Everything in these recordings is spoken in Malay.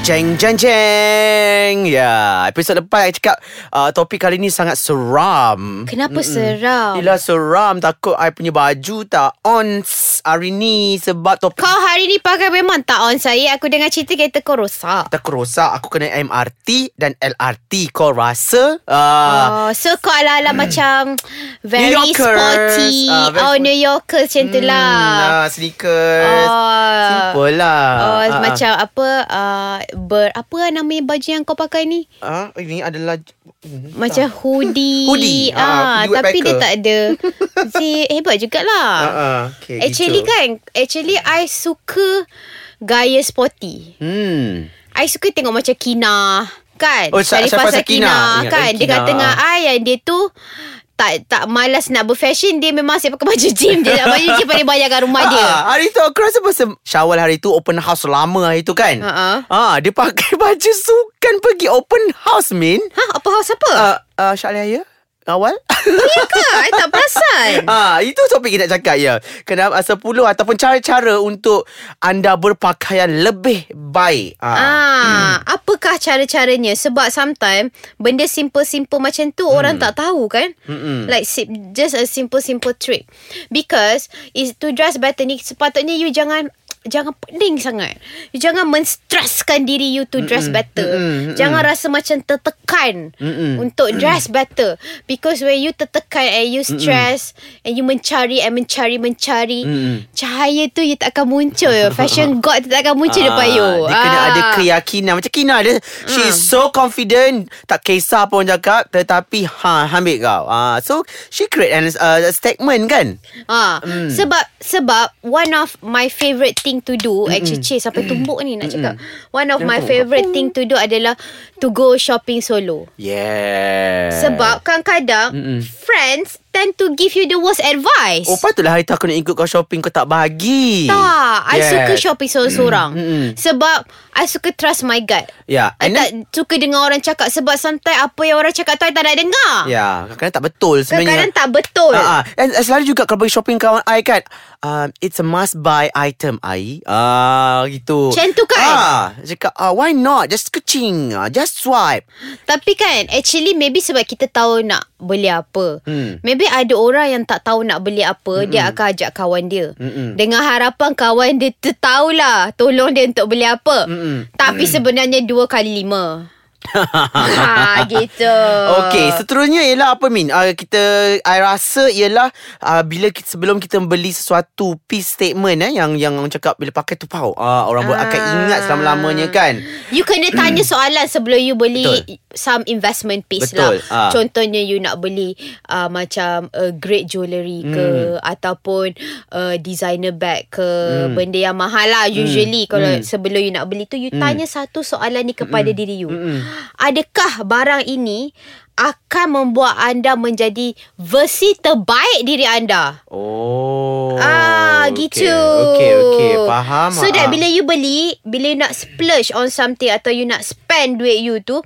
Jeng jeng jeng Ya Episod lepas saya cakap uh, Topik kali ni sangat seram Kenapa seram? Yelah seram Takut I punya baju tak on hari ni Sebab topik Kau hari ni pakai memang tak on saya. Aku dengar cerita kereta kau rosak. Tak rosak Aku kena MRT Dan LRT Kau rasa uh, Oh, so kau ala-ala macam very New Yorkers. sporty. Ah, very oh, New Yorkers macam tu lah. nah, Sneakers Oh. Simple lah Oh, ah. macam apa uh, ber apa namanya baju yang kau pakai ni? Ah, Ini adalah hmm, Macam hoodie. Hoodie, ah, Ah, hoodie tapi dia tak ada. si hebat jugalah. ah, ah, okay, Actually gitu. kan, actually I suka gaya sporty. Hmm I suka tengok macam Kina kan Oh, Sa- Sharifah Sharifah Sakina. Sakina Ingat kan lagi Dia Kina. kata dengan I Yang dia tu tak tak malas nak berfashion Dia memang asyik pakai baju gym Dia nak baju gym paling banyak kat rumah dia Ah, hari tu aku rasa pasal Syawal hari tu open house lama hari tu kan. Ha-ha. Ah, dia pakai baju sukan pergi open house Min. Ha apa house apa? Ah, uh, Syalaya awal. Ya ke? I tak perasan Ah, itu topik kita nak cakap ya. Kenapa uh, 10 ataupun cara-cara untuk anda berpakaian lebih baik. Ah. Ah, apakah cara-caranya? Sebab sometimes benda simple-simple macam tu orang tak tahu kan? Mm-mm. Like just a simple-simple trick. Because is to dress better ni sepatutnya you jangan jangan pening sangat. You jangan menstresskan diri you to dress better. Mm-mm. Mm-mm. Jangan rasa macam tertekan Mm-mm. untuk dress better. Because when you tertekan and you stress and you mencari and mencari mencari, Mm-mm. cahaya tu you tak akan muncul. Fashion god tu tak akan muncul depan you. Dia kena Ah. ada keyakinan Macam Kina dia She is so confident Tak kisah pun cakap Tetapi ha, Ambil kau ah, So She create an, uh, a statement kan Ha, mm. sebab sebab one of my favourite thing to do mm actually cik sampai tumbuk ni nak cakap. One of my favourite thing to do adalah to go shopping solo. Yeah Sebab kadang-kadang Mm-mm. friends tend to give you the worst advice. Oh patutlah hari tu aku nak ikut kau shopping Kau tak bagi tak, I suka shopping seorang-seorang. Mm-mm. Sebab I suka trust my gut. Ya I and tak then, suka dengar orang cakap sebab sometimes apa yang orang cakap tu I tak nak dengar. Ya Kadang-kadang tak betul sebenarnya Kadang-kadang tak betul. Ah. And selalu juga kalau pergi shopping kawan I kan um, It's a must buy item I Ah gitu Macam tu kan? Ah, Cakap ah, Why not Just kecing ah, Just swipe Tapi kan Actually maybe sebab kita tahu nak beli apa Hmm. Maybe ada orang yang tak tahu nak beli apa Mm-mm. Dia akan ajak kawan dia Mm-mm. Dengan harapan kawan dia tertahulah Tolong dia untuk beli apa Mm-mm. Tapi sebenarnya dua kali lima ha, Gitu Okay seterusnya ialah apa Min uh, Kita I rasa ialah uh, Bila kita, sebelum kita beli sesuatu Piece statement eh Yang yang orang cakap Bila pakai tu pau uh, Orang buat akan ingat selama-lamanya kan You kena tanya soalan sebelum you beli Betul. some investment piece Betul, lah. ah. Contohnya you nak beli uh, macam uh, great jewellery ke Hmm. ataupun uh, designer bag ke benda yang mahal lah usually kalau Hmm. sebelum you nak beli tu you tanya satu soalan ni kepada diri you. Mm-mm. Adakah barang ini akan membuat anda menjadi versi terbaik diri anda? Oh Ah, gitu. Okay okay Faham So that ah. bila you beli, bila you nak splurge on something atau you nak spend duit you tu,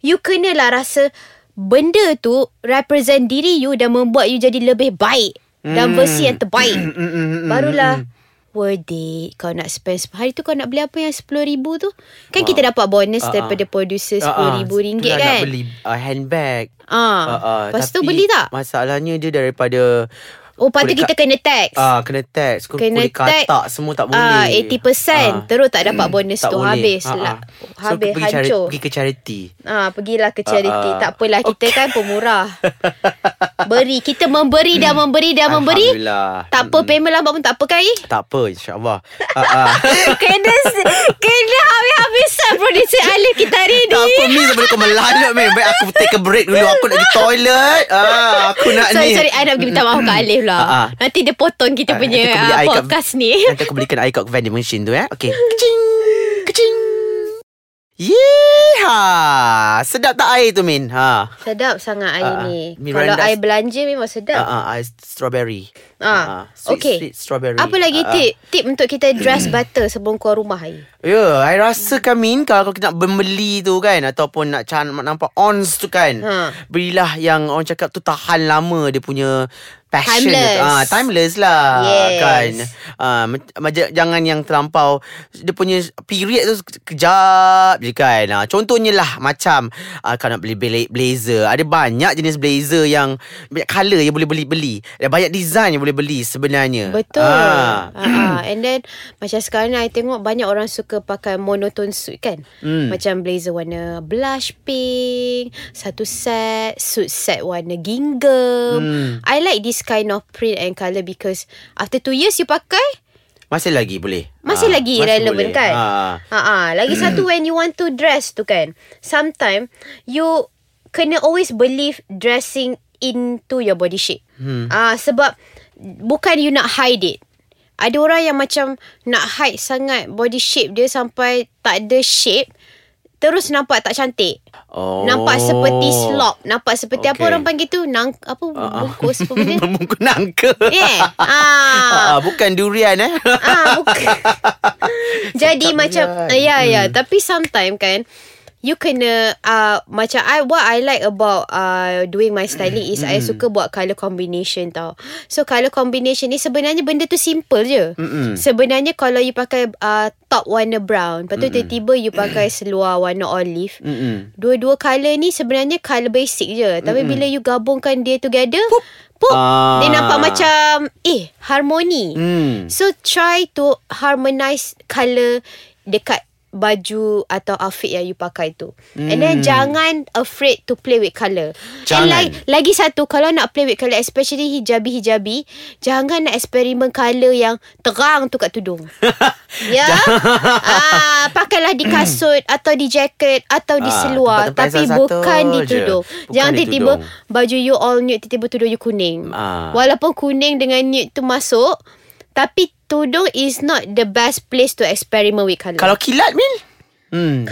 you kenalah rasa benda tu represent diri you dan membuat you jadi lebih baik dan Hmm. versi yang terbaik. Mm, mm, mm, mm, Barulah mm, worth it kau nak spend hari tu kau nak beli apa yang RM10,000 tu kan kita dapat bonus ah. daripada producer Ah, ah. RM10,000 Itulah kan Nak beli uh, handbag ah. Ah, ah, lepas tu beli tak Masalahnya dia daripada oh kulit kita ka- kena tax Ah, kena tax Kul- Kena tax, katak Semua tak boleh Ah, 80% terus tak dapat bonus Tak tu boleh. habis Ah, lah. ah. Habis so, pergi cari, hancur. Pergi ke charity Ah, pergilah ke charity. Ah. Tak apalah kita kan pemurah. Beri, kita memberi dan memberi dan memberi. Alhamdulillah Tak apa payment lambat pun tak apa kan? Tak apa InsyaAllah ah, ah. kena kena habis-habisan producer Alif kita hari ni. Tak apa Mi Sebelum kau melalut Mi Baik aku take a break dulu Aku nak pergi toilet ah, Aku nak Sorry, ni sorry. I nak pergi minta maaf kat Alif lah. Ah, ah. Nanti dia potong kita Ah, punya ah, air kat- podcast ni. Nanti aku belikan air kat vending machine tu eh Okay Kecing Kecing Yeeha. Sedap tak air tu Min? Ha. Sedap sangat air ah. ni. Kalau air belanja memang sedap. Ah, uh, uh, strawberry. Ah, sweet, okay. Sweet strawberry. Apa lagi Ah, ah. tip? Tip untuk kita dress butter sebelum keluar rumah air. Ya, yeah, I rasa kan Min kalau kita nak membeli tu kan ataupun nak can nampak ons tu kan. Ha. Berilah yang orang cakap tu tahan lama dia punya passion Timeless. Dia, ah, timeless lah Yes. kan. Ah, jangan yang terlampau dia punya period tu kejap je kan. Ah, contohnya lah macam ah, kalau nak beli bla- blazer, ada banyak jenis blazer yang banyak colour yang boleh beli-beli. Ada banyak design yang boleh beli sebenarnya. Betul. Ah. Ah. ah. And then macam sekarang ni I tengok banyak orang suka pakai monotone suit kan. Hmm. Macam blazer warna blush pink, satu set, suit set warna gingham. Hmm. I like this kind of print and colour because after two years you pakai Masih lagi boleh. masih Ah, lagi masih relevant boleh. kan? Ah. Ha ah. Lagi satu when you want to dress tu kan. Sometimes you kena always believe dressing into your body shape. Hmm. Ah sebab bukan you nak hide it. Ada orang yang macam nak hide sangat body shape dia sampai tak ada shape terus nampak tak cantik. Oh. Nampak seperti slop, nampak seperti apa Okay. orang panggil tu nang apa bungkus apa benda? Membungkus nangka. Yeah. Ah. Ah, bukan durian eh. Ah, bukan. Jadi Tak macam ya ya, tapi sometimes kan you kena uh, macam I what I like about uh, doing my styling is I suka buat colour combination tau. So colour combination ni sebenarnya benda tu simple je. Mm-mm. Sebenarnya kalau you pakai uh, top warna brown, lepas tu tiba-tiba you pakai seluar warna olive. Mm-mm. Dua-dua colour ni sebenarnya colour basic je. Tapi bila you gabungkan dia together, Pup. Pup, Ah. dia nampak macam eh harmoni. Hmm. So try to harmonise colour dekat baju atau outfit yang you pakai tu. Hmm. And then jangan afraid to play with colour. And Jangan. like, lagi satu kalau nak play with colour especially hijabi-hijabi, jangan nak eksperimen colour yang terang tu kat tudung. ya. ah, pakailah di kasut atau di jaket atau di Ah, seluar tempat-tempat tapi bukan di je. tudung. Bukan Jangan tiba-tiba baju you all nude tiba-tiba tudung you kuning. Ah. Walaupun kuning dengan nude tu masuk tapi tudung is not the best place to experiment with colour. Kalau kilat Min? Hmm.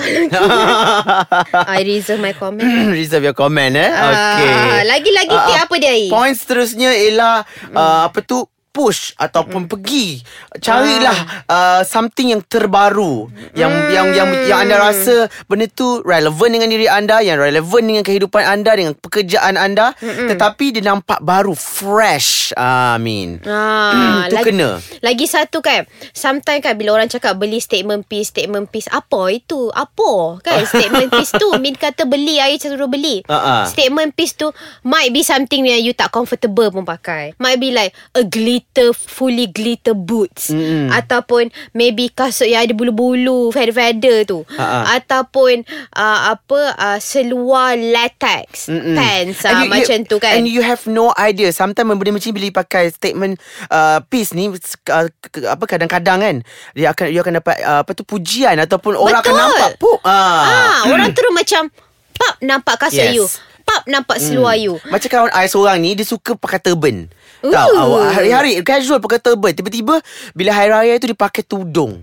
I reserve my comment. Reserve your comment eh. Ah, Okay. lagi-lagi tip ah, apa dia, Ai? Point seterusnya ialah uh, apa tu push ataupun pergi carilah uh, something yang terbaru yang yang yang yang anda rasa benda tu relevan dengan diri anda yang relevan dengan kehidupan anda dengan pekerjaan anda tetapi dia nampak baru fresh. Amin. Ah, tu lagi, kena. Lagi satu kan Sometimes kan Bila orang cakap Beli statement piece Statement piece Apa itu? Apa kan? Statement piece tu Min kata beli Air suruh beli. Ah, ah. Statement piece tu Might be something Yang you tak comfortable pun pakai. Might be like A glitter Fully glitter boots Mm-mm. Ataupun Maybe kasut yang ada bulu-bulu Feather-feather tu Ah, ah. Ataupun uh, Apa uh, Seluar latex Mm-mm. Pants uh, you- Macam you, tu kan And you have no idea Sometimes benda macam Bila pakai statement uh, Piece ni uh, Apa kadang-kadang kan Dia akan You akan dapat uh, Apa tu Pujian Ataupun orang akan Betul. nampak Puk Ah, orang terus macam pap nampak kasut Yes. you. Pap nampak seluar you. Macam kawan I seorang ni Dia suka pakai turban Ooh. Tahu awak Hari-hari casual pakai turban Tiba-tiba Bila hari raya tu Dia pakai tudung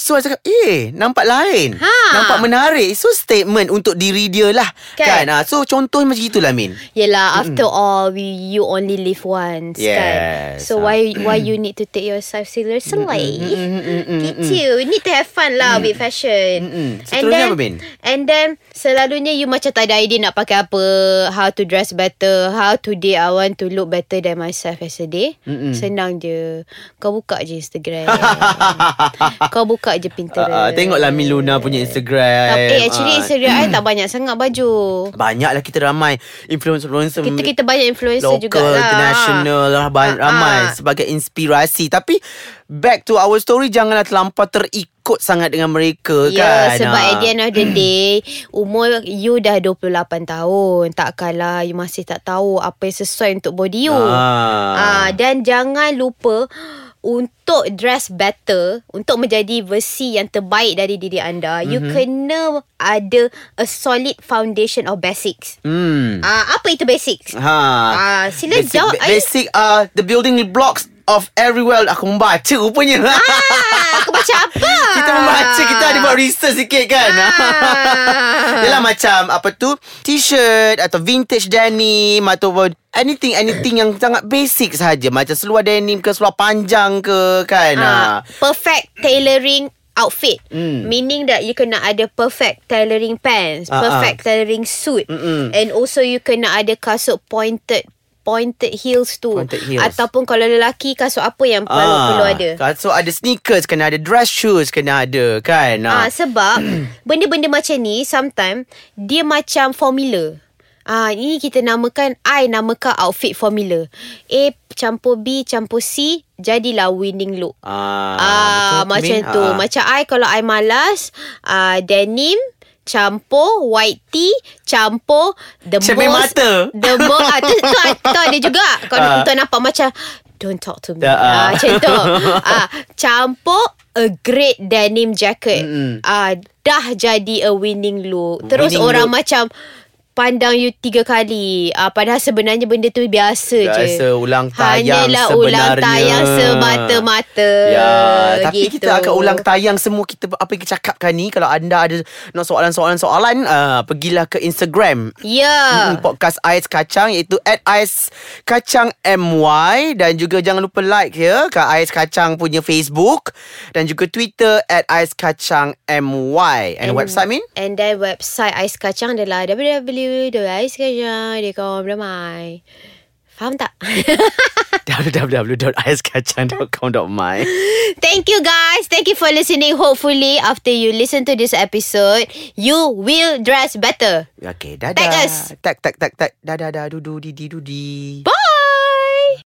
So I cakap Eh nampak lain Ha. Nampak menarik So statement Untuk diri dia lah Kan? Kan, Ah, So contoh macam itulah Min Yelah, after all, we you only live once, kan? Yes. So why why you need to take yourself seriously? Gitu. You need to have fun lah with fashion. Mm-mm. And Seterusnya then, apa, Min? And then, selalunya you macam tak ada idea nak pakai apa, how to dress better, how today I want to look better than myself yesterday. Mm-mm. Senang je. Kau buka je Instagram. Kau buka je Pinterest. uh, Tengoklah Min Luna punya Instagram Eh, actually Ah, Instagram I tak banyak sangat baju. Banyaklah kita ramai Influencer-influencer Kita kita banyak influencer Local, jugalah. international lah banyak, Ah, Ramai ah. Sebagai inspirasi Tapi Back to our story Janganlah terlampau terikut sangat dengan mereka Ya kan sebab Ah. at the end of the day Umur you dah 28 tahun Takkanlah you masih tak tahu Apa yang sesuai untuk body you Ah. Ah, Dan jangan lupa untuk dress better untuk menjadi versi yang terbaik dari diri anda mm-hmm. you Mhm. kena ada a solid foundation of basics Hmm ah apa itu basics Ha. Ah, sila basic, jawab, Basic uh, The building blocks of everywhere Aku membaca rupanya Ah, Aku baca apa? Kita membaca Kita ada buat research sikit kan Ah. Yelah macam Apa tu T-shirt Atau vintage denim Ataupun Anything Anything yang sangat basic sahaja Macam seluar denim ke Seluar panjang ke Kan Ah, ah. perfect tailoring outfit. Hmm. Meaning that you kena ada perfect tailoring pants, Ah, perfect tailoring suit. Mm-mm. And also you kena ada kasut pointed pointed heels tu. Pointed heels. Ataupun kalau lelaki kasut apa yang perlu, perlu ada. Ah, So ada sneakers Kena ada dress shoes Kena ada Kan Ah, ah. sebab benda-benda macam ni sometimes dia macam formula. Ah, ini kita namakan I namakan outfit formula. A campur B campur C jadilah winning look. Ah, Ah, betul, macam Min. tu. Ah. Macam I kalau I malas, ah denim campur white tee campur the Cermin most mata. the most ah, tu, tu, tu ada juga kalau Ah. untuk nampak macam don't talk to me ah. ah, macam tu ah, campur a great denim jacket Mm-mm. ah, dah jadi a winning look terus Winning orang look. macam pandang you tiga kali ah, padahal sebenarnya benda tu biasa, je Biasa, ulang tayang hanyalah ulang sebenarnya. tayang semata-mata Ya, tapi gitu. kita akan ulang tayang semua kita apa yang kita cakapkan ni. Kalau anda ada nak soalan-soalan-soalan, uh, pergilah ke Instagram. Ya. Mm, podcast Ais Kacang iaitu at Ais Kacang MY dan juga jangan lupa like ya ke Ais Kacang punya Facebook dan juga Twitter at Ais Kacang MY and, website Min And then website Ais Kacang adalah www.aiskacang.com.my Faham tak? www.aiskacang.com.my Thank you guys. Thank you for listening. Hopefully after you listen to this episode, you will dress better. Okay, dadah. Tag us. Tag, tag, tag, tag. Dadah, dadah, dudu, didi, dudi. Bye.